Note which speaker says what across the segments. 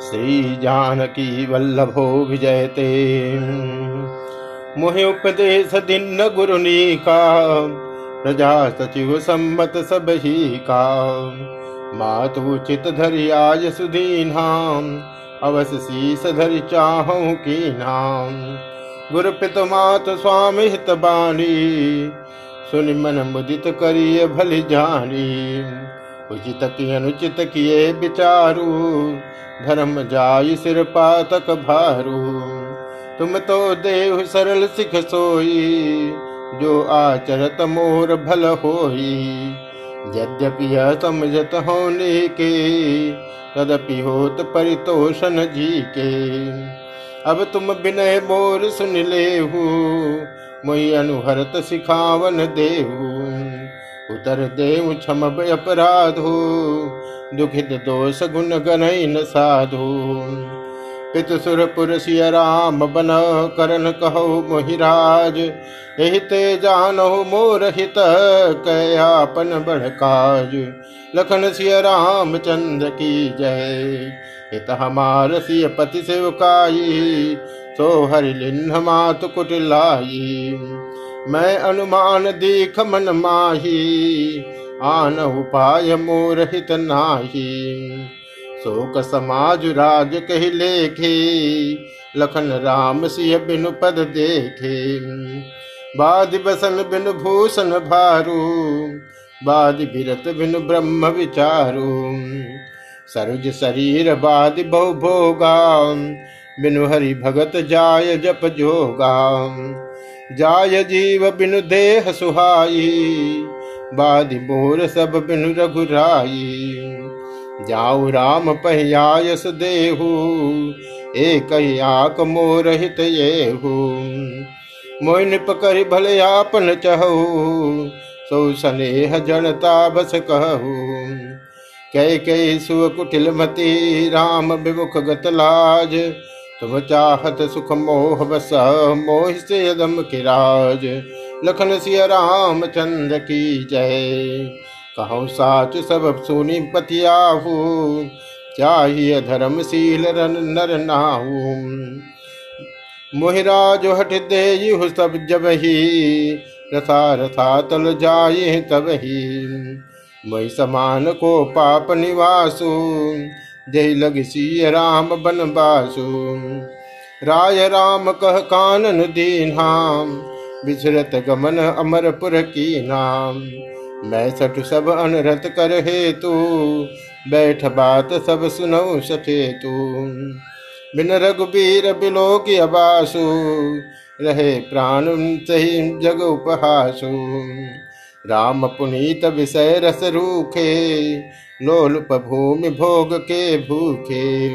Speaker 1: श्री जानकी वल्लभो विजयते मुहि उपदेश दिन गुरुनी का प्रजा सचिव सम्मत सब ही का मात उचित धरि आज सुदीनाम अवश्य शीस धरि चाहूँ की नाम गुरु पित मात स्वामी हित बानी सुनि मन मुदित करिय भली जानी। उचित की अनुचित किए विचारू धर्म जाय सिर पातक भारू। तुम तो देव सरल सिख सोई, जो आचरत मोर भल होई। यद्यपि समझत होने के, तदपि होत परितोषण जी के अब तुम विनय मोर सुन ले मोई अनुहरत सिखावन देहू। उतर देव क्षम अपराधो दुखित दोष गुण न साधु। पित सुरपुर सिय राम बन करन कहो मोहिराज। एहि ते जानो मोर हित कयापन बढ़ लखन सिय राम चंद्र की जय। हित हमार सिय पति सेवकाई सो हरिलिन्ह मात कुटिलाई मैं अनुमान दीख मन माही। आन उपाय मोरहित नाही शोक समाज राज कह लेखे, लखन राम सिंह बिनु पद देखे। बाद बसन बिनु भूषण भारू, बाद बिरत बिनु ब्रह्म विचारू। सरुज शरीर बाद बहु भोगा, बिनु हरि भगत जाय जप जोगा। जाय जीव बिनु देह सुहाई बाद बोर सब बिनु रघुराई। जाऊ राम पहियायस देहु एक आक मोर हित येहु। मोइन पकड़ भले आपन चहु, सो स्नेह जनता बस कहू। कह कह सुव कुटिल मती, राम विमुख गत लाज। तुम चाहत सुख मोह बस, मोह से यदम किराज लखन सिया राम चंद्र की जय। कहूँ साच सब सुनी पतियाहू चाहिए धर्मशील रन नर नाहू। मोहिराज हट दे सब जब ही रथा रथा तल जाये तब ही मई समान को पाप निवासु, जय लग सी राम बन बासु राय राम कह कानन दीनाम विसरत गमन अमरपुर की नाम। मैं सठ सब अनरत कर हे तू, बैठ बात सब सुनो सठे तू। बिन रघुबीर बिलो की अबासु, रहे प्राण सही जग उपहासु। राम पुनीत विषय रस रूखे, लोलुप भूमि भोग के भूखे।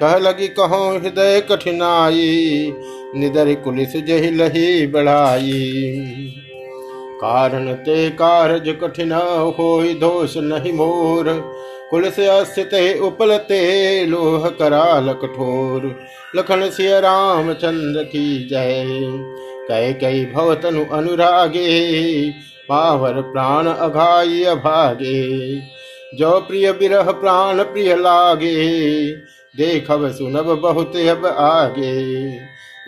Speaker 1: कह लगी कहो हृदय कठिनाई निदर कुलिस जही लही बढ़ाई कारण ते कारज कठिन हो दोष नहीं मोर। कुल से अस्थित उपलते लोह कराल कठोर। लखन सिय राम चंद्र की जय। कई कई भवतनु अनुरागे। पावर प्राण अघाई अभागे। जो प्रिय बिरह प्राण प्रिय लागे। देखब सुनब बहुत अब आगे।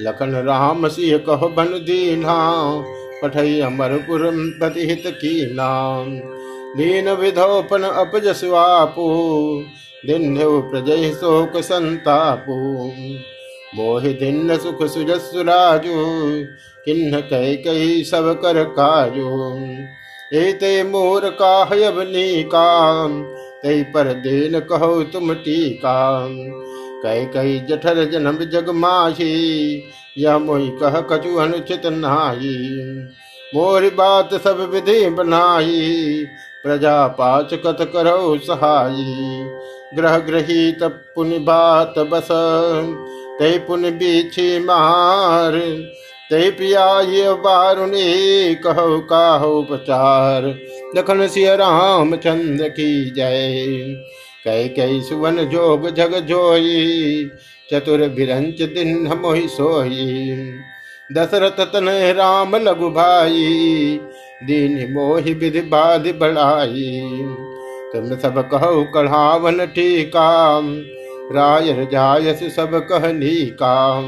Speaker 1: लखन राम सिंह कह बन दीना पठई अमरपुर प्रतिहित की नाम। दीन विधोपन अपजस्वापु दिन्यु प्रजय शोक संतापु। मोहि दिन सुख सुजसुराजु किन्न कह कही सब कर काजु। एते मोर काहयबनी काम तई पर देन कहो तुम टीका कह कही जठर जन्म जग माही यह मोहि कह कछु अनुचित नाही। मोरी बात सब विधि बनाई प्रजा पाच कथ करो सहाई ग्रह ग्रहित पुनि बात बस, ते पुनि बीछी मार। ते पिया ये बारुणी कहो काहो उपचार। लखन सिय राम चंद्र की जय। कई कई सुवन जोग जग जोई, चतुर भिरंच दिन मोहि सोई। दशरथ तन राम लघु भाई, दीन मोहि विधि बाधि बढ़ाई। तुम सब कहो कढ़ावन टीका राय जायस सब कहनी काम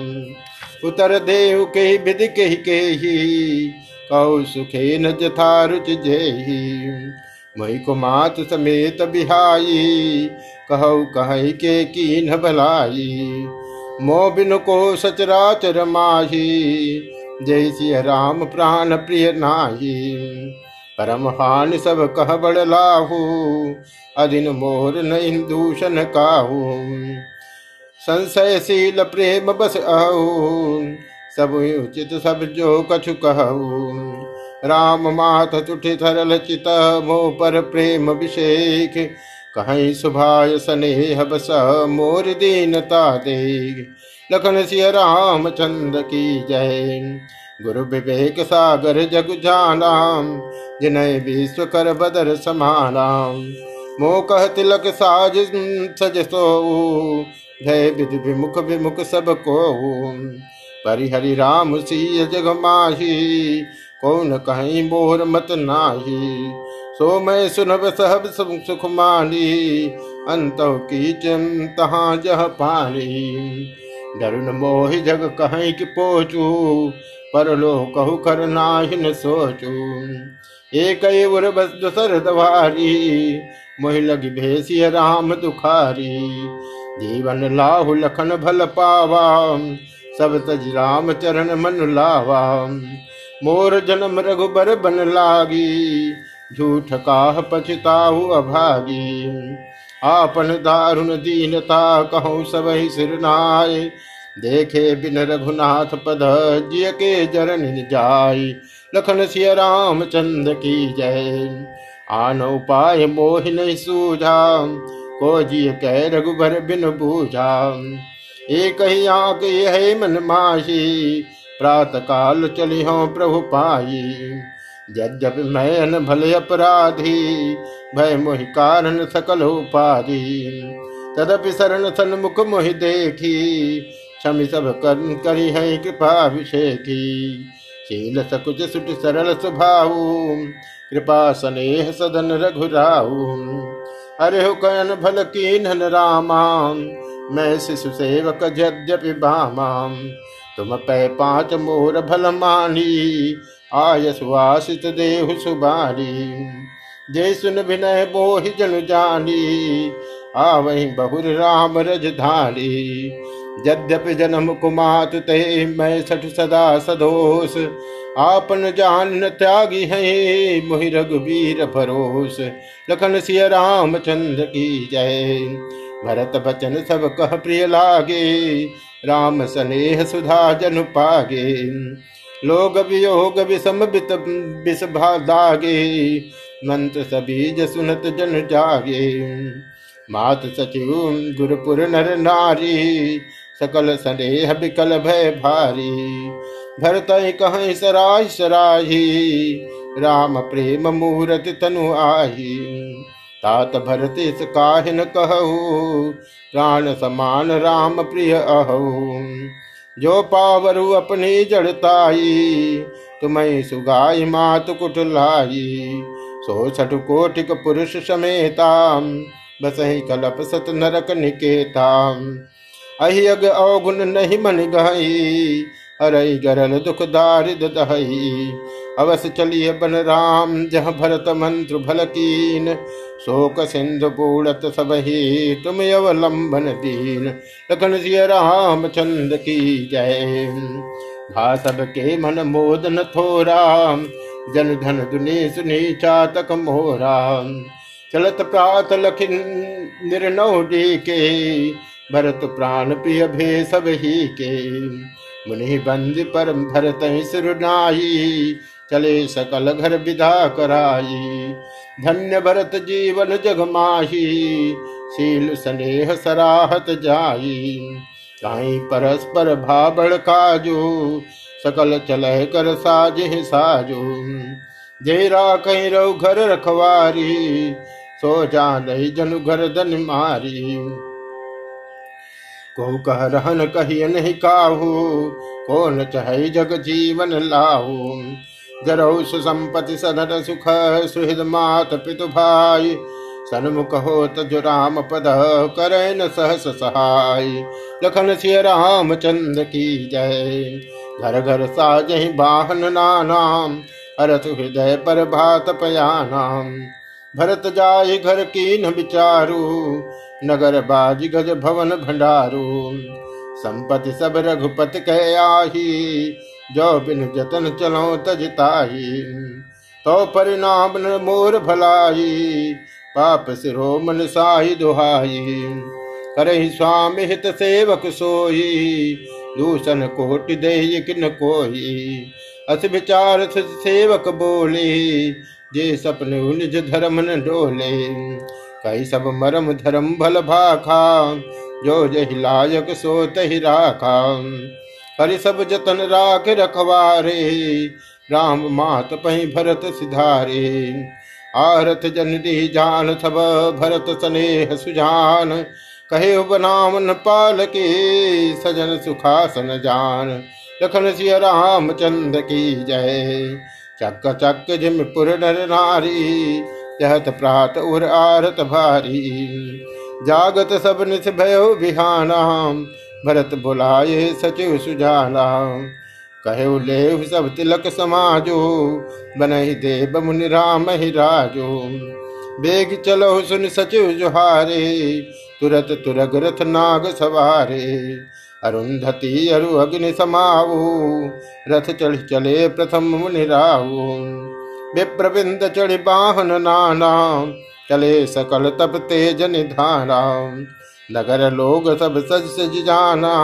Speaker 1: उतर देव के विद के ही कौ सुखे न जथा रुचि जेही। मई को मात समेत बिहाई। कहु कह के कीन भलाई। मो बिन को सचराचर माही। जय सिय राम प्राण प्रिय नाही। परम हान सब कह बड़ लाहू। अदिन मोर न दूषण काहू। संशयशील प्रेम बस आहू सब उचित सब जो कछु कहू। राम माथ तुठि थरल चित मो पर प्रेम विषेक। कहीं सुभाय स्नेह बस मोर दीनता देख लखन सिय राम चंद की जय। गुरु विवेक सागर जग जानाम जिनय विश्व कर बदर समानाम मो कह तिलक साज सज सो भय विधि विमुख विमुख सबको। परिहरि राम सी जग माही कौन कहीं मोर मत नाही? सो मैं सुनब सहब सुख मानी, अंत की तहाँ जह पानी। डरुन मोहि जग कहीं कि पोचू, पर लो कहु कर नाहिन सोचू। एक बस दशर दवारी मोहि लगी भेसिय राम दुखारी। जीवन लाहु लखन भल पावा सब तज राम चरण मन लावा मोर जन्म रघुबर बन लागी, झूठ काह पछताहु अभागी। आपन दारुण दीनता कहूँ सब ही सिर नाय देखे बिन रघुनाथ पद जिय के जरन जाय लखन सिय राम चंद की जय, आन उपाय मोह नहीं सूझा, को जिय कह रघुबर बिन बूझा। एक ही आंक है मन माही प्रात काल चली हो प्रभु पाई। जब मैं भले अपराधी, भय मोहि कारण सकल उपाधि। तदपि शरण सन्मुख मोहि देखी क्षमि सब कर्म करी है कृपा अभिषेकी। शील सकुच सुट सरल स्वभाव कृपा स्नेह सदन रघुराऊ। अरे हो कयन भल कीन रामा, मैं शिशु सेवक यद्यपि बामा। तुम पै पाँच मोर भल मानी, आय देहु सुबारी जय सुन विनय बोहि जन जानी, आवही बहुर राम रजधारी यद्यपि जन्म कुमात ते मैं सठ सदा सदोष, आपन जान न त्यागी है मुहि रघुवीर भरोस। लखन सिय राम चंद्र की जय। भरत बचन सब कह प्रिय लागे, राम स्नेह सुधा जन पागे। लोग वियोग विषम विष दागे मंत्र सबीज सुनत जन जागे। मात सचिव गुरुपुर नर नारी, सकल सनेह बिकल भय भारी। भरत कहीं सराय सराही, राम प्रेम मूरत तनु आही। तात भरत इस काहिन कहू, प्राण समान राम प्रिय अहो। जो पावरु अपनी जड़ताई तुम्हें सुगाई मात कुटलाई सो छठ कोटिक पुरुष समेता बसही कलप सत नरक निकेता। अहियग अवगुण नहीं मन गई हरई गरल दुख दारिद दहई। अवस चलिय बन राम जह भरत मंत्र भल कीन शोक सिंधु पूड़त सबही तुम अवलंबन दीन। लखन सिय राम चंद की जय। भा सबके मन मोदन थोरा, जन धन दुनी सुनी चातक मोरा। चलत प्रात लखिन निर्णव के भरत प्राण प्रिय भे सब ही के। मुनि बंद पर भरत सुरनाई चले सकल घर विदा कराई। धन्य भरत जीवन जग माही, शील स्नेह सराहत जाई। कहीं परस्पर भाबड़ काजू, सकल चल कर साज साजो। जेरा कहीं रो घर रखवारी, सो जा नहीं जनु घर धन मारी। को कह रहन कही नहीं काहू को न चह जग जीवन लाहू। जरऊ सुसंपति सदन सुख, सुहृद मात पितु भाई। सन्मुख हो तजु राम पद, करे सहस सहाय। लखन सिय राम चंद्र की जय। घर घर साजहि वाहन नानाम, अरथ हृदय पर भात पयानाम। भरत जाय घर की न विचारू नगर बाज गज भवन भंडारू। संपति सब रघुपति कह आही जो बिन जतन चलो तजताही तो परिणाम मोर भलाई पाप सिरो मन साही दुहाई करही स्वामी हित सेवक सोई दूषण कोटि दे किन कोई अस विचार सेवक बोले जे सपने निज धर्म न डोले कही सब मरम धर्म भल भाखा जो जही लायक सो तही राखा हरि सब जतन राख रखवारे, राम मात पही भरत सिधारे। आरत जन दी जान सब भरत स्नेह सुजान कहे बनाम न पाल के सजन सुखासन जान। लखन सिया राम चंद्र की जय। चक चक जिम पुर नर नारी चहत प्रात उर आरत भारी। जागत सब निस भयो बिहाना भरत बुलाए, सचिव सुजाना। कहे ले सब तिलक समाजो बनहि देव मुनि राम ही राजो। बेग चलो सुन सचिव जुहारे, तुरत तुरग रथ नाग सवारे। अरुंधति अरु अग्नि समावो, रथ चढ़ चले प्रथम मुनि राहु विप्रबिंद चढ़ बाहन नाना, चले सकल तप तेज निधाना। नगर लोग सब सज सज जाना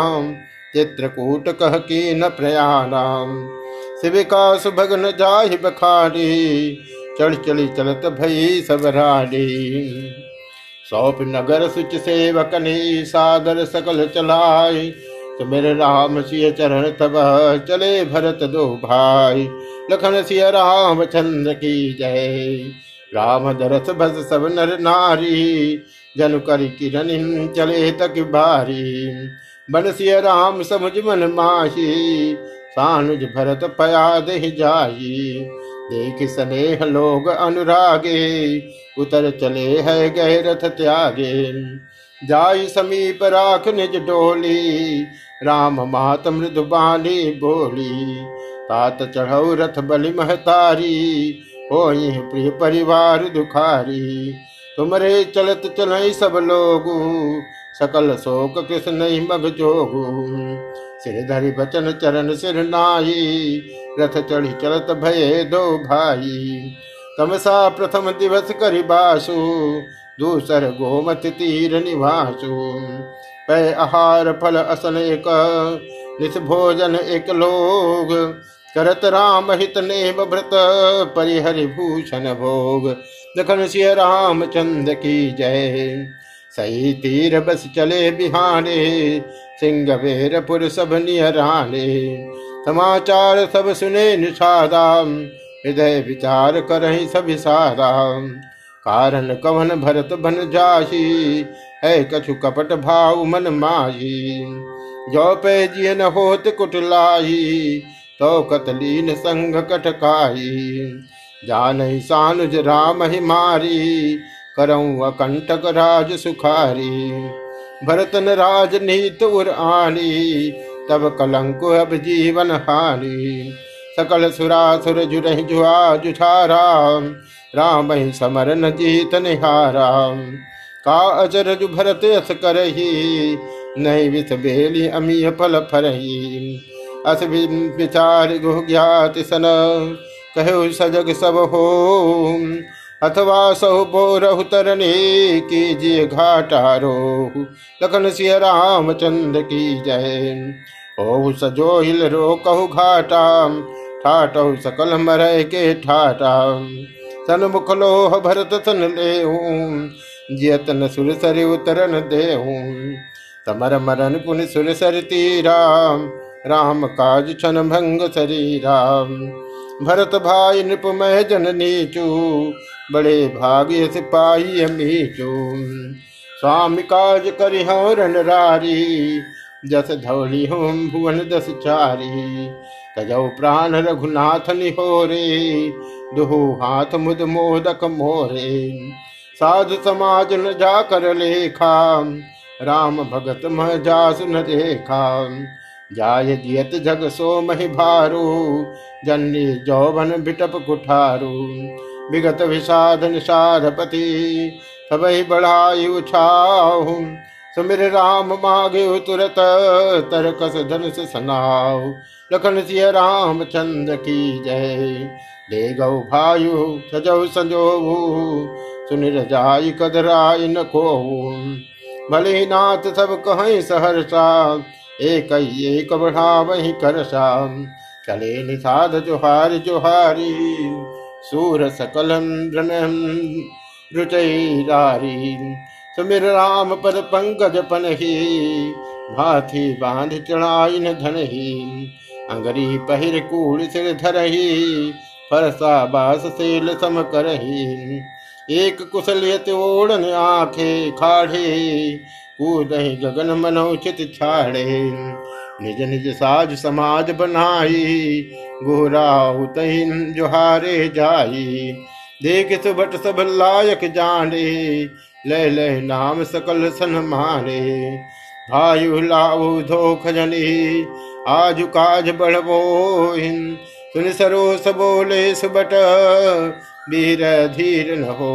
Speaker 1: चित्रकूट कह की न प्रयाना शिविका सुभगन जाहि बखारी चढ़ चली चलत भई सब राडी सौप नगर सुच सेवक ने, सादर सकल चलाय तो मेरे राम सिय चरण तब चले भरत दो भाई। लखन सिय राम चंद्र की जय। राम दरस भस सब नर नारी। जन कर किरण चले तक बारी बन सिय राम समुझ मन माही, सानुज भरत पयाद ही जाई देख स्नेह लोग अनुरागे, उतर चले है गह रथ त्यागे। जाई समीप राख निज डोली, राम मात मृदुबानी बोली। तात चढ़ऊ रथ बलि महतारी हो प्रिय परिवार दुखारी। तुमरे चलत चल सब लोग, सकल शोक कृष्ण नहीं मग जोगु। सिर धरि बचन चरण सिर नाई रथ चढ़ी चलत भये दो भाई। तमसा प्रथम दिवस करि बासु, दूसर गोमत तीर निवासु पै आहार फल असन एक, निस भोजन एक लोग करत राम हित नेम व्रत, परिहरि भूषण भोग। दखन राम चंद की जय। सही तीर बस चले बिहाने सिंह वेरपुर सब निहराने समाचार सब सुने निषादा, हृदय विचार करही सब सारा कारण कवन भरत बन जाही, है कछु कपट भाव मन माही। जौ पे जिय न होत कुटलाई तो कतलीन संग कटकाई जान सानुज राम ही मारी करऊ अकंटक राज सुखारी भरतन राज नीत उर आनी तब कलंक अब जीवन हानि। सकल सुरा सुरासुर जुरहि जुआ जुझारा राम ही समर न जीत निहारा। का अचरज भरत अस करही नहीं विष बेली अमीय फल फरही। अस विचार गुह ज्ञात सन। कहो सजग सब हो। अथवा सह बोरहु तरने कीजिए घाटारो लखन सिय राम चंद्र की जय। ओ सजोहिल रो कहु घाटा। ठाटो सकल मरय के ठाटा। सन मुख लोह भरत सन ले जियतन सुर सर उतरन देहूं तमर मरन पुन सुर सर तीरा। राम काज छन भंग शरीरा। भरत भाई नृपमय जन नीचू, बड़े भाग्य सिपाही मीचू स्वामी काज करि रन रारी, जस धौली होम भुवन दस चारी। तजौ प्राण रघुनाथ निहोरे, दुहु हाथ मुद मोदक मोरे। साधु समाज न जा कर लेखा, राम भगत मह जासु न देखा। जाय जियत जग सो महि भारू जन्नी जौवन बिटप कुठारू। विगत विषाद निषाधपति सबहि बढ़ाई उछाऊ सुमिर राम मागे तुरत, तरकस धनुष सनाऊ। लखन सिय राम चंद की जय। ले गौ भायु, सजौ संजोभू सुनिर जाय कदराय न को भले नाथ सब कहें सहरसा एक एक बढ़ा वही कर शाम चले निषाद जोहार जोहारी, सूर सकल रुचैरारी सुमिर राम पद पंकज पनही भाथी बाँध चढ़ाई न धन ही अंगरी पहिर कूड़ सिर धरही, फरसा बास सेल सम करही। एक कुशलियत ओढ़न आखे खाड़े कूदही गगन मनोचित छाड़े। निज निज साज समाज बनाई गोराहु तहिन जोहारे जाई। देख सुबट सब लायक जाने ले ले नाम सकल सन मारे भायु लाऊ धो जनी, आज काज बढ़बो सुन सरोस बोले सुबट वीर धीर न हो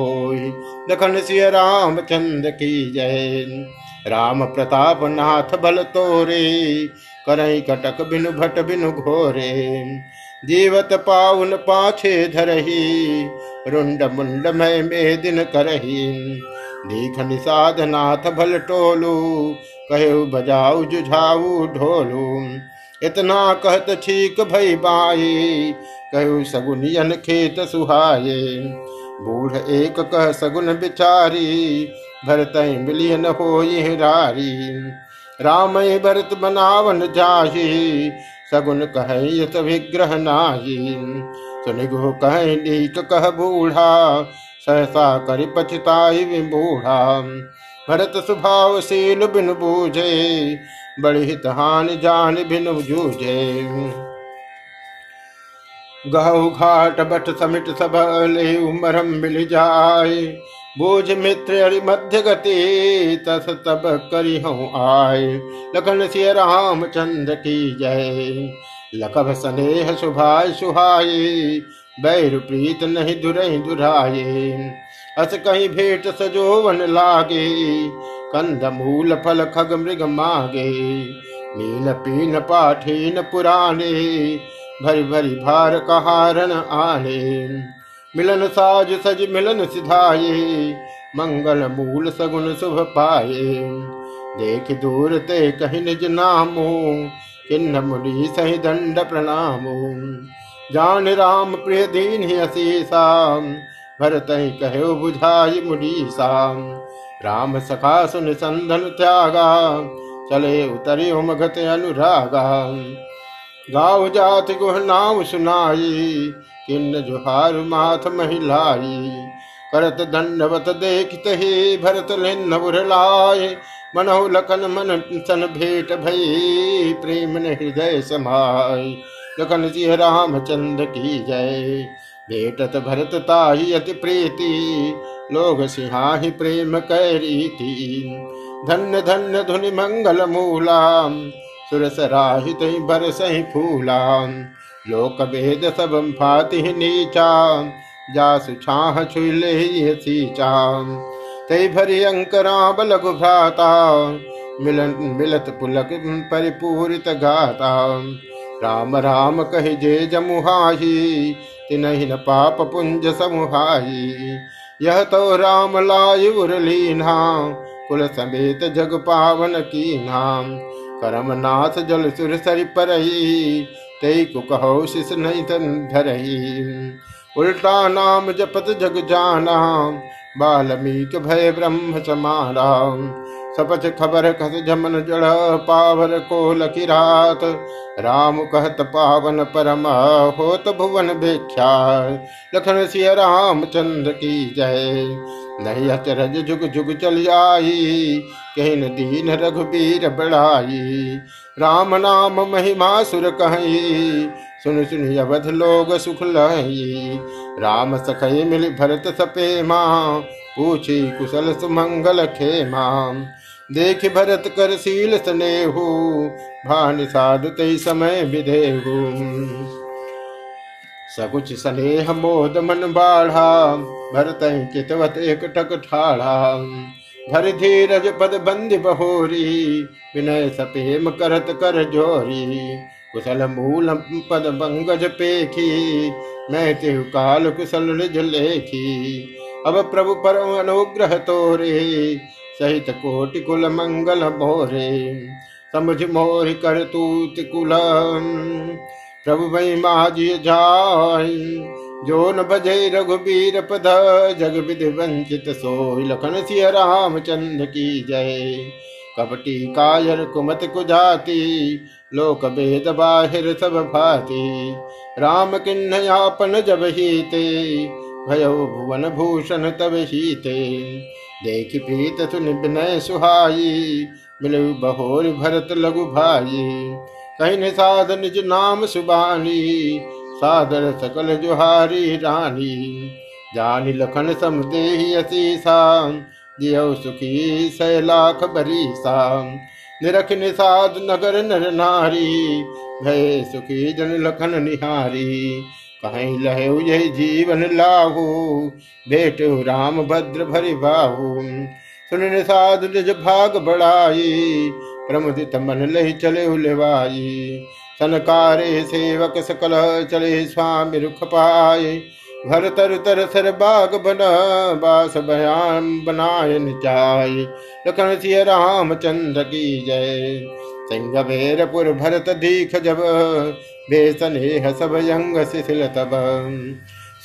Speaker 1: दखन राम चंद की जय। राम प्रताप नाथ बल तोरे करई कटक बिनु भट बिनु घोरे। जीवत पाउन पाछे धरही, रुंड मुंड मय में दिन करही। दीख निषाद नाथ भल टोलू कहु बजाऊ जुझाऊ ढोलू। इतना कहत ठीक भई बाई कहु सगुनियन खेत सुहाये। बूढ़ एक कह सगुन बिचारी भरत मिलियन हो रारी। राम भरत बनावन जाही, सगुन कह यत विग्रह नाही। सुनिगो कह नीक कह बूढ़ा, सहसा कर पछताई बूढ़ा भरत स्वभाव शील बिन बूझे, बड़ी हित हानि जान बिन जूझे। गहु घाट बट समिट सब ले उमरम मिल जाए बोझ मित्र अरि मध्य गति, तस तब करी हूँ आय। लखन सिय राम चंद्र की जय। लखभ स्नेह सुभाय सुहाये, बैर प्रीत नहीं दुरई दुराये। अस कहीं भेंट सजोवन लागे, कंद मूल फल खग मृग मागे। नील पीन पाठीन पुराने, भरी भरी भार कहारन आने। मिलन साज सज मिलन सिधाये, मंगल मूल सगुन शुभ पाए देख दूर ते कही निज नामो किन्न मुनि सही दंड प्रणामो। जान राम प्रिय दीन अशीसा भरत कहो बुझाई मुडीसा राम सखा सुन संधन त्यागा, चले उतरी मगत अनुरागा। गाँव जात गुह नाम सुनाई किन्न जुहार माथ महिलाई? करत दंडवत देखत ही भरत लिन्न बुरलाय मनहु लखन मन सन भेट भई, प्रेम ने हृदय समाय। लखन सिंह रामचंद की जय। भेटत भरत ताही अति प्रीति, लोग सिंहाही प्रेम कैरी थी। धन्य धन्य धुनि मंगल मूला सुरस राहित बरस फूला लोक भेद सब फाति नीचा, जासु छाह छुले सीचा तई भरी अंकरा बलगु भ्राता, मिलन मिलत पुलक परिपूरित गाता। राम राम कह जे जमुहाही तिनहि न पाप पुंज समुहाही। यह तो राम लाय उरलीना कुल समेत जग पावन की नाम करम नाथ जल सुर सरि परही ते को कहो शिष नहीं धरही उल्टा नाम जपत जग जाना बाल्मीक भय ब्रह्म समाना सपच खबर खस जमन जड़ पावर को लकी रात। राम कहत पावन परम, होत भुवन भिख्या लखन सिय राम चंद्र की जय। नहीं अचरज जुग जुग चल आई कहन दीन रघुबीर बढ़ाई राम नाम महिमा सुर कही, सुन सुन अवध लोग सुख लही। राम सखई मिल भरत सपे माँ, पूछी कुशल सुमंगल खेमाम देख भरत कर शील स्नेहु, भान साधु ते समय विधेहु। सकुच स्नेह मोद मन बाढ़ा भरत चितवत एक टक ठाढ़ा। धर धीरज पद बंद बहोरी, विनय सपेम करत कर जोरी। कुशल मूल पद बंगज पेखी, मैं तिहु काल कुशल निज लेखी। अब प्रभु पर अनुग्रह तोरे, सहित कोटि कुल मंगल मोरे। समझ मोर कर तूत कुल प्रभु मई माझी जाय। जो न भजे रघुबीर पद जग विधि वंचित सो लखन सिय रामचंद्र की जय। कपटी कायर कुमत कुजाती, लोक भेद बाहिर सब भाती। राम किन्न यापन जब ही ते भयो भुवन भूषण तब ही ते देख प्रीत सुन विनय सुहाई, मिलु बहोर भरत लघु भाई। कहीं निषाद निज नाम सुबानी सादर सकल जुहारी रानी। जानी लखन समदे असीसा, दियो सुखी सै लाख बरीसा। निरख निषाद नगर नर नारी, भय सुखी जन लखन निहारी। कहीं लहु यही जीवन लाहू बेटो राम भद्र भरि बाहू। सुन साधु निज भाग बढ़ाई प्रमुदित मन लहि चले उलवाई सनकारे सेवक सकल चले स्वामी रुख पाए। घर तर तर सर बाग बना, बास बयान बनाए निचाय लखन सिय रामचंद्र की जय। सिंह भेरपुर भरत दीख जब बेसनेह सब यंग शिथिल तब।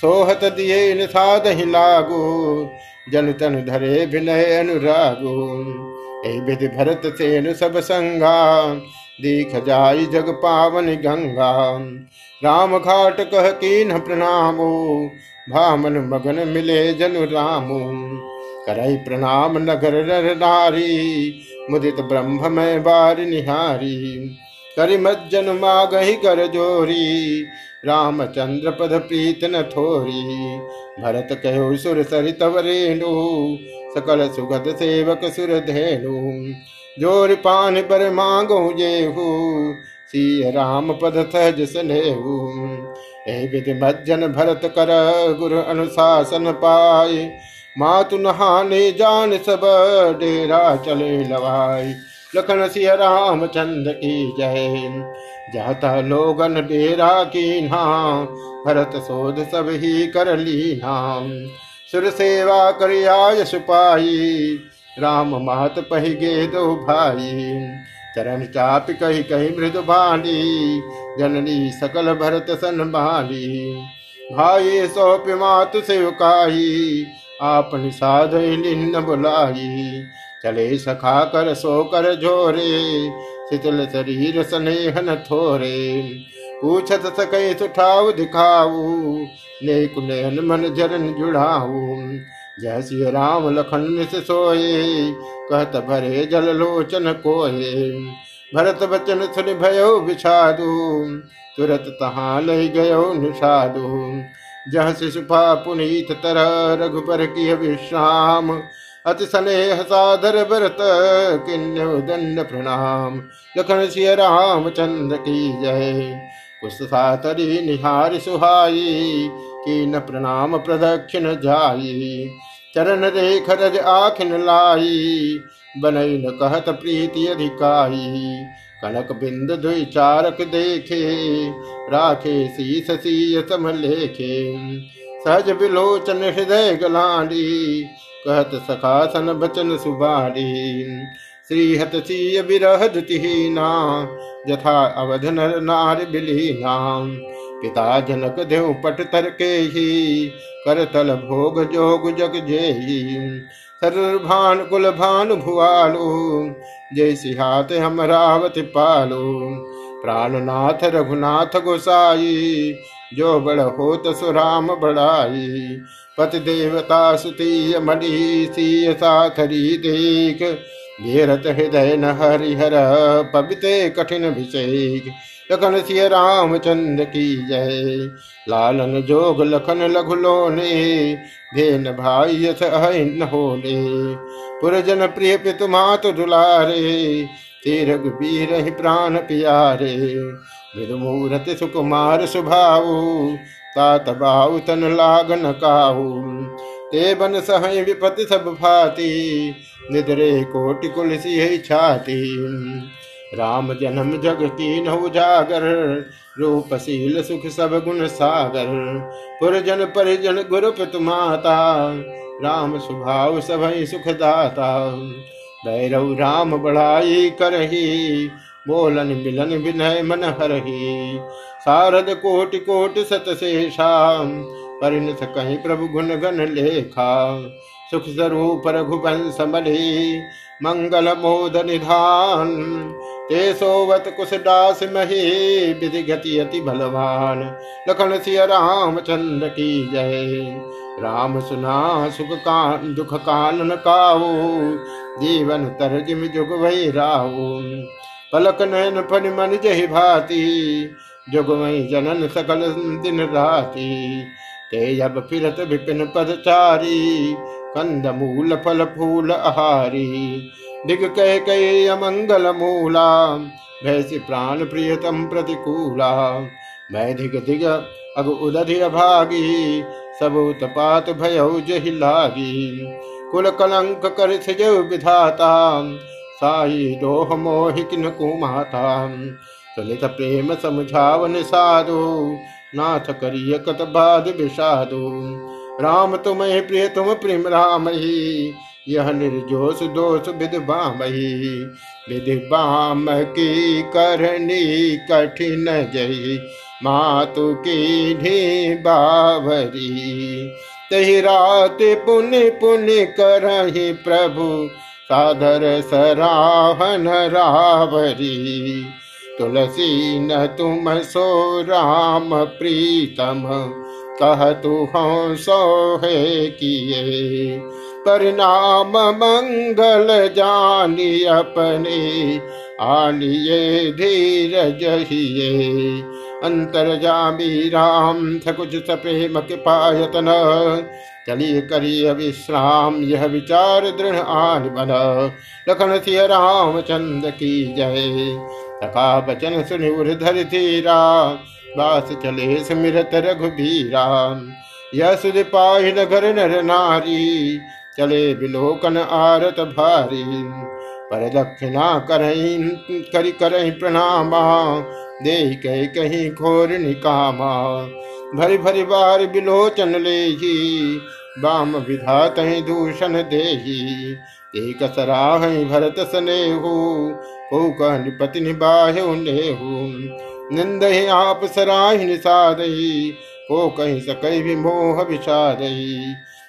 Speaker 1: सोहत दिए निषाद लागू, जन तन धरे विनय अनुरागु। विधि भरत सेन सब संगा दीख जाय जग पावन गंगा। राम घाट कह कीन प्रणामो भामन मगन मिले जनु रामो। करई प्रणाम नगर नर नारी, मुदित ब्रह्म में बार निहारी। करि मज्जन मागही कर जोरी, रामचंद्र पद प्रीत न थोरी। भरत कहो सुर सरित रेणु सकल सुगत सेवक सुर धेनु। ज़ोर पान पर मांगो जेहू सी राम पद सहज स्नेहू। विधि मज्जन भरत कर गुरु अनुशासन पाए। मातु नहाने जान सब डेरा चले लवाई लखन सिंह रामचंद्र की जय। जाता लोगन डेरा की नाम, भरत शोध सब ही कर ली नाम सुर सेवा कर आयस पाई राम मात पही गे दो भाई। चरण चाप कही कही मृदु बाली जननी सकल भरत सन बाली भाई सौप मात सेवकाई आपन साध निन्न बुलाई चले सखा कर सो कर झोरे। शीतल शरीर स्नेहन थोरे। पूछत सके सुठाऊ दिखाऊ। नेक नयन मन जरन जुड़ाऊ। श्री राम लखन से सोए कहत भरे जल लोचन कोये भरत बचन सुन भयो विषादु, तुरत तहाँ ले गयो निषादु। जह शिशुपा पुनीत तरह रघुबर की विश्राम, अति स्नेह साधर भरत किन्य दंड प्रणाम। लखन सिय रामचंद्र की जय। कुश सातरी निहार सुहाई की न प्रणाम प्रदक्षिण जाई, चरण रेख रज आखिन लाई, बनई न कहत प्रीति अधिकाई। कनक बिंद दुई चारक देखे, राखे शीस सीय सम सहज विलोचन हृदय गलाडी, कहत सखासन बचन सुबारी श्रीहत सीय विरह दुतिहीना, जथा अवध नर नार बिलीना। पिता जनक देव पट तर के ही, कर तल भोग जोग जग जेही। सर्भान कुल भान भुआलो जय सिहात हम रावत पालो। प्राणनाथ रघुनाथ गोसाई, जो बड़ होत सुराम बड़ाई। पति देवता सुतीय मणि सीय साथरी देख। घेरत हृदय न हरिहर, पविते कठिन भिषेक लखन सिय रामचंद्र की जय। लालन जोग लखन लघु लोने भेन भाई यथ न होले पुरजन प्रिय पितु मातु दुलारे ते रघुबीर ही प्राण पियारे। मृदमूर्ति सुकुमार सुभाऊ, तात बाऊ तन लागन काऊ। ते बन सह विपति सब भाती, निदरे कोटि कुल सी छाती। राम जन्म जगती नौ जागर, रूपशील सुख सब गुण सागर। पुरजन परिजन गुरुपत माता, राम स्वभाव सब सुखदाता। भैरव राम बढ़ाई करही, बोलन मिलन विनय मन हरही। सारद कोटि कोटि सत शेषाम परिणत कहीं प्रभु गुण गण लेखा। सुख स्वरूप रघुवंश मढ़ी मंगल मोद निधान ते सोवत कुश दास मही विधि गति अति बलवान। लखन सिय रामचंद्र की जय। राम सुना सुख कान, दुख कानन काऊ जीवन तर जिम जुग वही राहू। पलक नयन फन मन जही भाती। जुग वही जनन सकल दिन राती। ते अब फिरत विपिन पदचारी, कंद मूल फल फूल आहारी। दिग कह कहे अमंगल मूला भैसी प्राण प्रियतम प्रतिकूला। मैं दिग दिग अग उदधि अभागी सब उत्पात भय जहि लागी। कुल कलंक कर विधाता, साई दोह मोहिक न कुमाता। चलित प्रेम समझावन साधु, नाथ करिय कत बाद विषादु। राम तुम्हें प्रिय तुम प्रेम राम ही यह निर्जोष दोष विधवामही विधवाम की करनी कठिन जय मातु की ढी बावरी। तही रात पुन पुण्य करही प्रभु साधर सराहन रावरी। तुलसी न तुम सो राम प्रीतम, कह तू सो है किए। परिणाम मंगल जानी अपने आलिए धीरज हिए अंतर जामी राम सकुच सप्रेम कृपायतन। चलिए करिय विश्राम, यह विचार दृढ़ आन बन। लखन राम चंद की जय। तका बचन सुनि धर धीरा। बास चले स्मृत रघुबीरा। यह सुध पाहि नगर नर नारी। चले बिलोकन आरत भारी। पर दक्षिणा करही करी करही प्रणामा। दे कह कहीं खोर निकामा। भरी भरी बार बिलोचन ले बाम विधा विधात दूषण दे एक सराह भरत सने हो को कहपति निबाह नेहू निंद आप सराह निषाद को कहीं सक भी मोह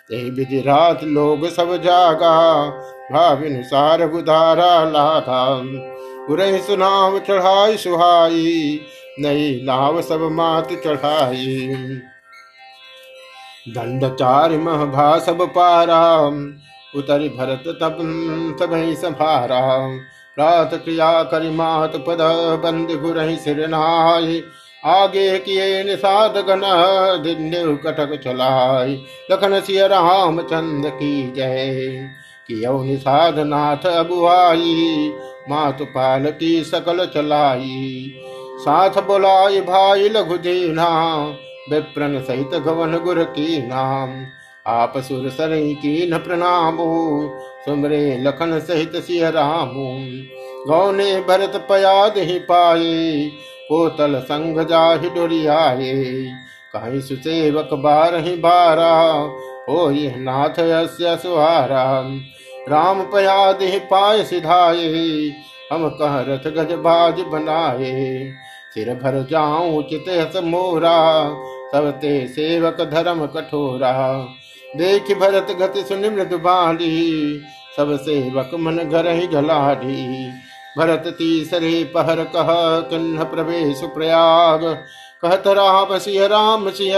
Speaker 1: विषाद विधि रात लोग सब जागा। भाविनुसार गुधारा लाधा पुरह सुनाव चढ़ाई सुहाई, नई नाव सब मात चढ़ाई। दंड चार महभा सब पारा। उतरी भरत तब सब संभारा। रात क्रिया करी मात पद बंद गुरही सिर नाय आगे किए निषाद गण दिन कटक चलाय लखन सिय राम चंद की जय। कियो निषाद नाथ अगुआई मातु पालती सकल चलाई। साथ बोलाई भाई लघु दीना विप्रन सहित गवन गुर की नाम। आप सुर सरई की न प्रणामो, सुमरे लखन सहित सिय रामो। गौने भरत पयाद ही पाए कोतल संग जाहि डोरियाए कहीं सुसेवक बार ही बारा हो नाथ यस्य सुहारा। राम पयाद पाए सिधाए हम कह रथ गज बाज बनाए सिर भर जाऊँ चित मोरा सब ते सेवक धर्म कठोरा। देख भरत गति सुन मृदु बाली, सब सेवक मन घर ही गलाढ़ी भरत तीसरे पहर कह किन्ह प्रवेश प्रयाग। कहत राम, सिंह राम, सिंह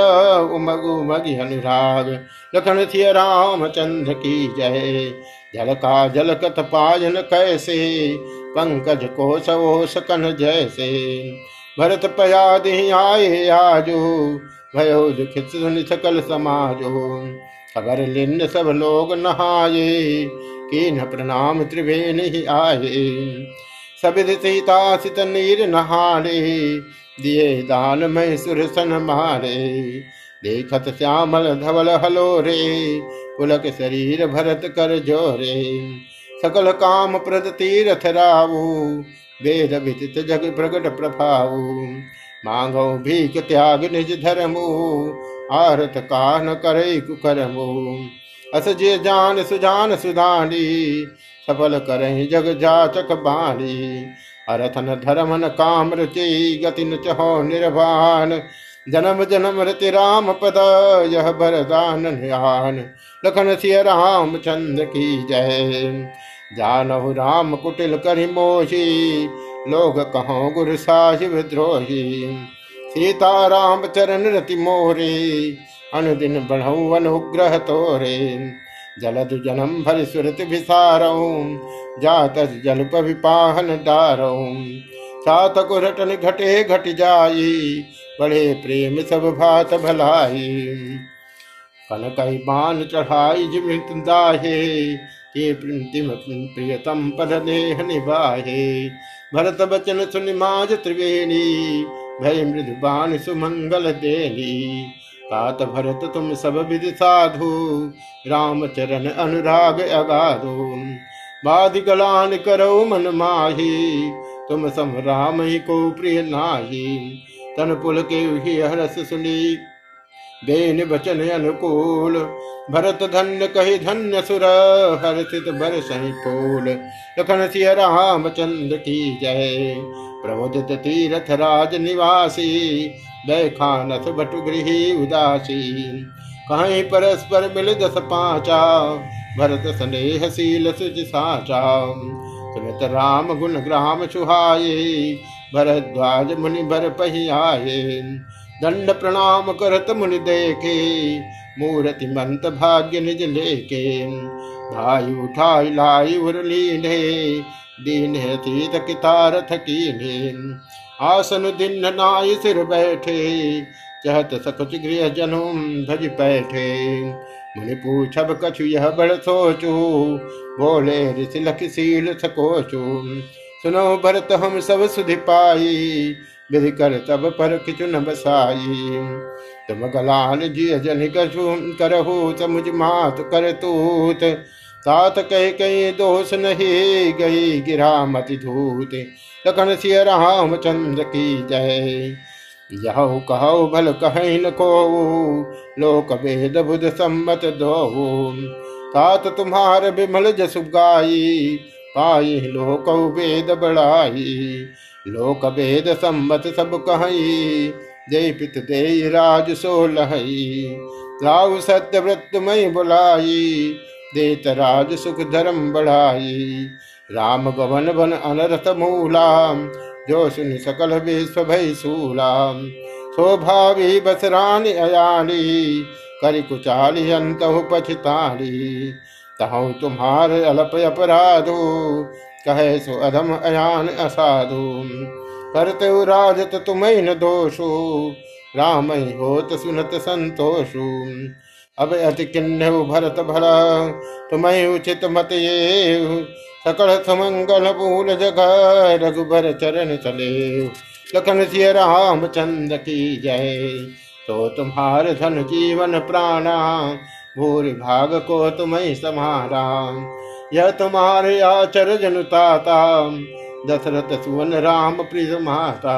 Speaker 1: उमग उमग अनुराग। लखन थिय राम चंद्र की जय। जल का जल कथ पायन कैसे? पंकज को सो सकन जैसे। भरत पयाद ही आए आजो। भयो दुखित सुन सकल समाजो। खबर लिंद सब लोग नहाये। कीन प्रणाम त्रिवेण आए सबिध सीता सित नीर नहारे दिए दान में सुरसन मारे। देखत श्यामल धवल हलो रे पुलक शरीर भरत कर जोरे। सकल काम प्रद तीरथ रावु वेद विदित जग प्रगट प्रभाव मांगो भीख त्याग निज धर्मो। आरत कान करे कुकरमो। अस जे जान सुजान सुधानी सफल करें जग जाचक बाणी अरथन धर्मन काम रचे, गति न चहो निर्वाण। जन्म जन्म रति राम पद, यह बरदान लखन सिय राम चंद्र की जय। जानहु राम कुटिल करि मोही, लोग कहो गुरु साहिब द्रोही। सीता राम चरण रति मोरे अनुदिन बढ़ऊ अनुग्रह तोरे जलद जन्म भर सुरत भिसारऊ जात जलप विपाहन डारऊ सात रटन घटे घट जाई, बड़े प्रेम सब भात भलाई। कन कई बान चढ़ाई जिमित दाहे, के प्रियतम पद देह निभाहे। भरत बचन सुनि माज त्रिवेणी, भय मृदुबान सुमंगल देनी। तात भरत तुम सब विधि साधु राम चरण अनुराग अगाधो। बाध गलान करो मन माही, तुम सम राम ही को प्रिय नाही। तन पुल के हरस सुनी बेन बचन अनुकूल। भरत धन्य कही धन्य सुर हर्षित बर सही फूल। लखन सिय राम चंद्र की जय। प्रबोधित तीरथ राज निवासी बैखानथ बटु गृह उदासी। कहीं परस्पर मिल दस पाचा, भरत स्नेह शील सुच। सुमित राम गुण ग्राम सुहाये भरद्वाज मुनि भर पहियाये। दंड प्रणाम करत मुनि देखे, मूर्ति मंत भाग्य निज लेके। भाई उठाई लाई उरलीने दीन तीत कितार थकीने आसन दिन नाय सिर बैठे, चहत सकुच गृह जनुम भज बैठे। मुनि पूछब, कछु यह बड़ सोचू? बोले ऋषि लख सील सकोचू। सुनो भरत, हम सब सुधि पाई, विधि कर तब पर किचु न बसाई। तुम गलान जिय जन कछु करहु, समुझ मात कर तूत। तात कह कहीं दोष नहीं गई गिरा मति धूत। लखन सिय राम चंद्र की जय। यह कहो भल कह न को लोक वेद बुध सम्मत दो तात तुम्हार विमल जसु गाई। पाई लोक वेद बढ़ाई। लोक वेद सम्मत सब कही। दे पित दे राज सो लहई। राहु सत्य मई बुलाई। देत राज सुख धर्म बढ़ाई। राम गवन बन अनरथ मूला जो सुन सकल विश्व भय सूला शोभावी बसरानी अयाली, करि कुचाली अंत पछताली तहु तुम्हार अलप अपराधो, कहे सो अधम अयान असाधु। करते राजत तुम्हें न दोषो, राम होत सुनत संतोषु। अब अति किन्ह भरत भला तुम्हें उचित मत ये सकल सुमंगल भूल जगह रघुबर चरण चले लखन सिय राम चंद की जय। तो तुम्हार धन जीवन प्राणा। भूरि भाग को तुम्हें समारा यह तुम्हारे आचर जनुताता दशरथ सुवन राम प्रिय माता।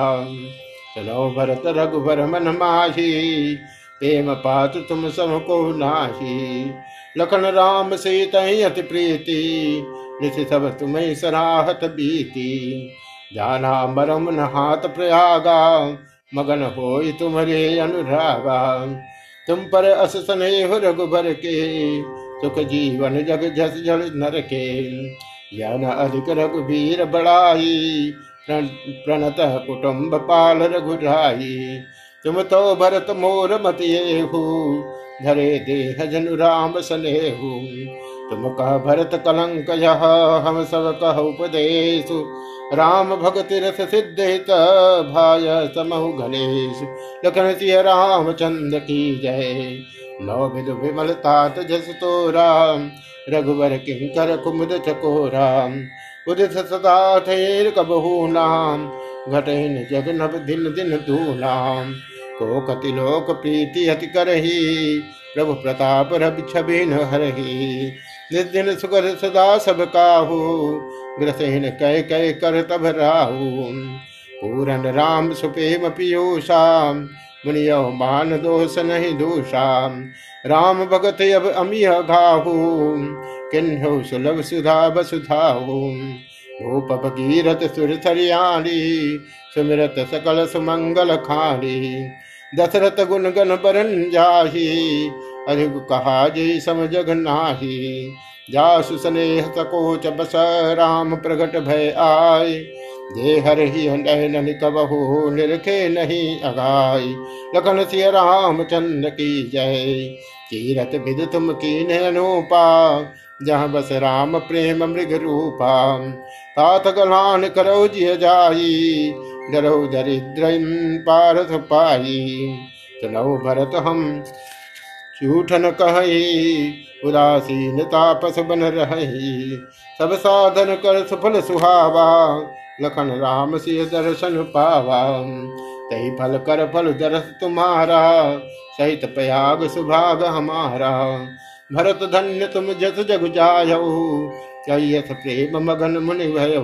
Speaker 1: चलो भरत रघुबर मन माही। प्रेम पात तुम सम को नाही। लखन राम सीत अति प्रीति निश सब तुम्हें सराहत बीती। जाना मरम न हाथ प्रयागा, मगन हो तुम्हारे अनुरागा। तुम पर अस स्नेह रघुबर के, सुख जीवन जग जस जल नर के। ज्ञान अधिक रघुवीर बड़ाई प्रणत कुटुम्ब पाल रघुराई। तुम तो भरत मोर मत ये धरे देह जनु राम सनेहु। तुम कह भरत कलंक यह हम सब कह उपदेश। राम भगति रस सिद्धित भाय समहु गणेश। लखन सिंह राम चंद की जय। नौ विध विमलता जस तोरा। रघुवर किंकर कुमुद चकोरा। उदित सदा थेर कबहू नाम। घटेन जग नव दिन दिन दूनाम को कति लोक प्रीति अति करही प्रभु प्रताप रवि छबि न हरही। निर्दिन सुगर सदा सब काहू, ग्रसेन कह कह कर तब राहू। पूरन राम सुपेम पियूषा, मुनियो मान दोष नहीं दूषा। राम भगत अब अमिय घाहू, किन्हो सुलभ सुधा बसुधाहू। भूप भगीरथ सुर सुमिरत सकल सुमंगल खानी दशरथ गुण गण बरन जाही अधिक कहा नाही जासु स्नेह सकोच बस राम प्रगट भय आय जे हर ही नयन कबहु निरखे नहीं अगाय लखन सिय राम चंद्र की जय। कीरत विद तुम की अनुपा जहाँ बस राम प्रेम मृग रूपा तात गलान करो जिय जाई, डरो दरिद्र पारथ पाई। सुनौ भरत हम, झूठन कही, उदासीन तापस बन रही। सब साधन कर सुफल सुहावा, लखन राम सिंह दर्शन पावा। तही फल कर फल दरस तुम्हारा, सहित प्रयाग सुभाग हमारा। भरत धन्य तुम जस जग जायो कैयस प्रेम मगन मुनि भयो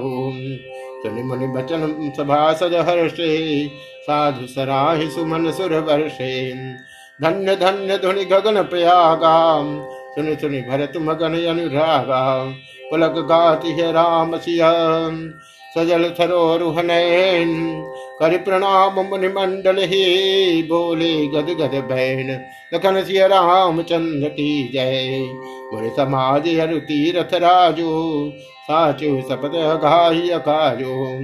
Speaker 1: सुनि मुनि बचन सभा सज हर्षे साधु सराहि सुमन सुर वर्षे धन्य धन्य धुनि गगन प्रयागा। सुनि सुनि भरत मगन अनुरागा पुलक गाति है राम सिया सजल थरोरुहनैन कर प्रणाम मुनि मंडल ही, बोले गद गद बहन। लखन सिया रामचंद्र की जय। मुनि समाज अरु तीरथ राजो, साचु सपद घाई अकाजो।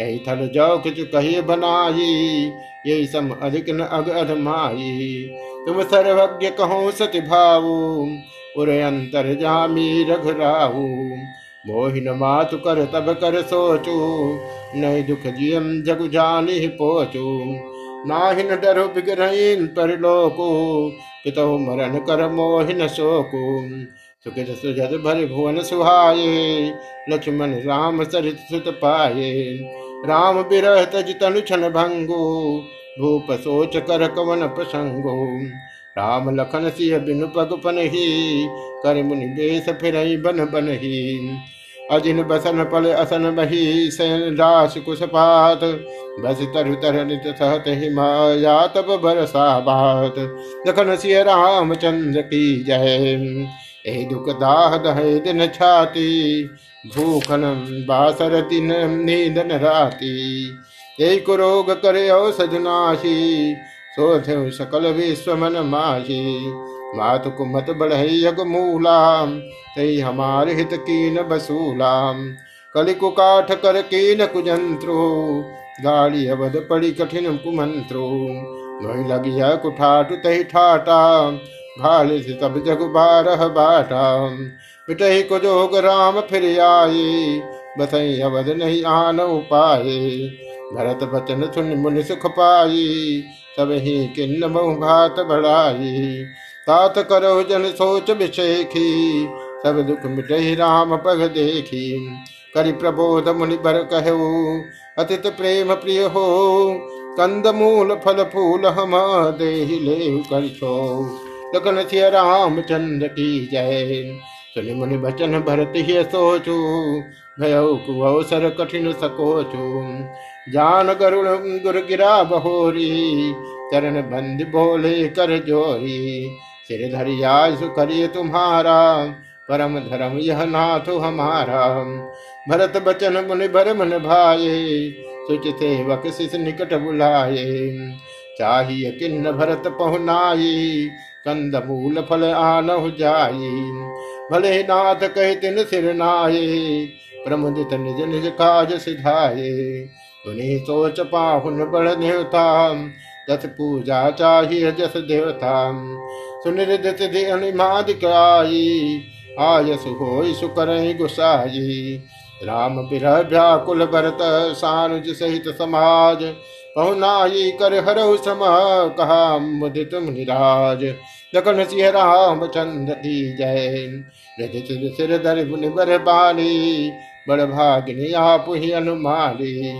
Speaker 1: यही थल जो कुछ कही बनाई यही सम अधिक न अग अधमाई। तुम सर्वज्ञ कहो सति भावु, उर अंतर जामी रघुराहु मोहिन मातु कर, तब कर सोचू। नहीं दुख जियम जगु जानी पोचू। नाहिन डरो बिगरहीन पर लोको। पितो मरण कर मोहिन शोकु। सुखित सुजत भर भुवन सुहाये। लक्ष्मण राम सरित सुत पाये। राम विरह तज तनु छन भंगो। भूप सोच कर कवन प्रसंगो। राम लखन सिय बिनु पग पन ही कर मुनि बेस फिर बन बन ही अजिन बसन पल असन बही, सैन रास कुशपात बस तरु तर नित सहत हिमाया तब बरसा बात। लखन सिय रामचंद्र की जय। ए दुख दाह दहे दिन छाती, भूखन बासर दिन नींदन राती। एक रोग करे औषध नाशी सोध सकल विश्व मन माही। मात कुमत बढ़ई यग मूला तई हमार हित कीन बसूलाम। कलि काठ कर कीन कुजंत्रो, गाड़ी अवध पड़ी कठिन कुमंत्रो। नोई लगिया कुठाटु तही ठाटा घाल तब जग बारह बाटा। मिटही को जोग राम फिर आए बसई अवध नहीं आन उपाय। भरत बचन सुन मुनि सुख पाई सब ही किन्न घात बढ़ाई। तात करो जन सोच विषेखी, सब दुख मिटही राम पग देखी। करि प्रबोध मुनि बर कहो, अतित प्रेम प्रिय हो, कंद मूल फल फूल हम दे कर छो। लखन सिया रामचंद्र की जय। सुनि मुनि बचन भरत ही सोचू, भयो कुअवसर कठिन सकोचू। जान गरुण गुर गिरा बहोरी, चरण बंद बोले कर जोरी। सिर धरिया सुकरिय तुम्हारा, परम धर्म यह नाथ हमारा। भरत बचन मुनि भर मन भाये सुच सेवक शिष निकट बुलाये चाहिए किन्न भरत पहुनाई कंद मूल फल आनहु जाई भले नाथ कहे तिन सिर नाये प्रमुदित निज निज काज सिधाये उन्हीं सोच पाहुन बड़ देवता दस पूजा चाहिए जस देवता। सुनिर्दित अनिमादिकाई आयस होई सुकर गुसाई। राम बिरह व्याकुल भरत सानुज सहित समाज पहुनाई कर हरऊ सम कहा मुदित निराज लखन सिंह राम चंद्र की जय। रज सिर बर बाली, बड़ भागिनी आप ही अनुमाली।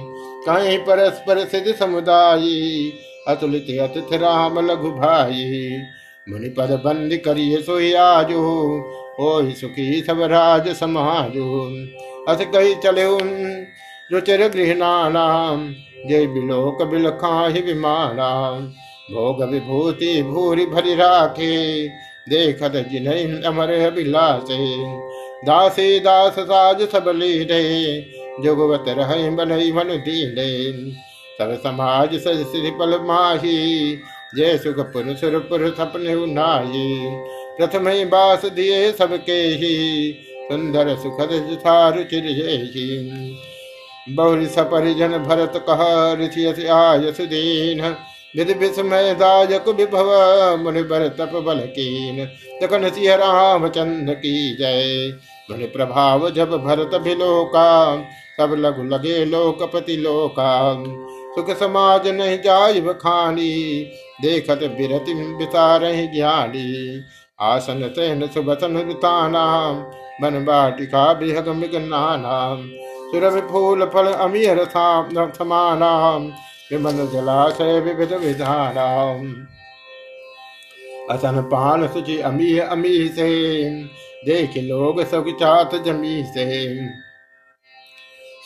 Speaker 1: कहीं परस्पर सिद्ध समुदायी, अतुलित अतिथ राम लघु भाई। मुनि पद बंद करिए आजो ओ सुखी सब राज समाजो। अस कही चले रुचिर गृहनाना जय बिलोक बिलखाहि विमाना। भोग विभूति भूरि भरि राखे, देखत जिन्ह अमर अभिलाषे। दासी दास साज सब लीरे जुगवत रहे बनई मन दीने सब समाज श्री पल माही जय सुख पुर सुर पुर सपने उनाई प्रथम ही बास दिए सबके ही सुंदर सुखद रुचिर बहुरी सपरिजन भरत कह, ऋषि आय सुदीन। विधि विस्मय दायक विभव मुनि बर तप बल कीन। तखन सिंह रामचंद्र की जय। मुनि प्रभाव जब भरत भिलोका तब लघु लगे लोकपति लोका। सुख समाज नहीं जाय खानी देखत बिरति बितार ज्ञानी। आसन तहन सुबतन रुताना बन बाटिका बिहग मिगनाना सुरभि फूल फल अमीर समाना विमल जलाशय विविध विधाना। असन पान सुचि अमी अमी से, देख लोग सब चात जमी से।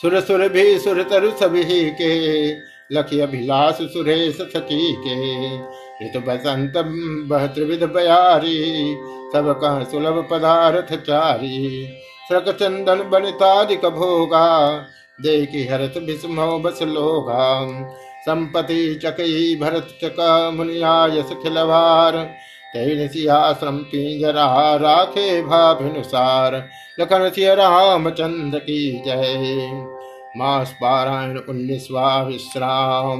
Speaker 1: सुर सुर भी सुर तरु सभी के। लखी अभिलाष सुरेश सची के। ऋतु बसंत बह त्रिविध बयारी, सब कह सुलभ पदार्थ चारी। सक चंदन बनितादिक भोगा, देखी हरत भीष्म बस लोगा। संपति चकई भरत चक मुनियायस खिलवार तैन सियाश्रम पिंजरा राखे भाभिनुसार। लखन सिय रामचंद्र की जय। मास पारायण उन्नीसवा विश्राम।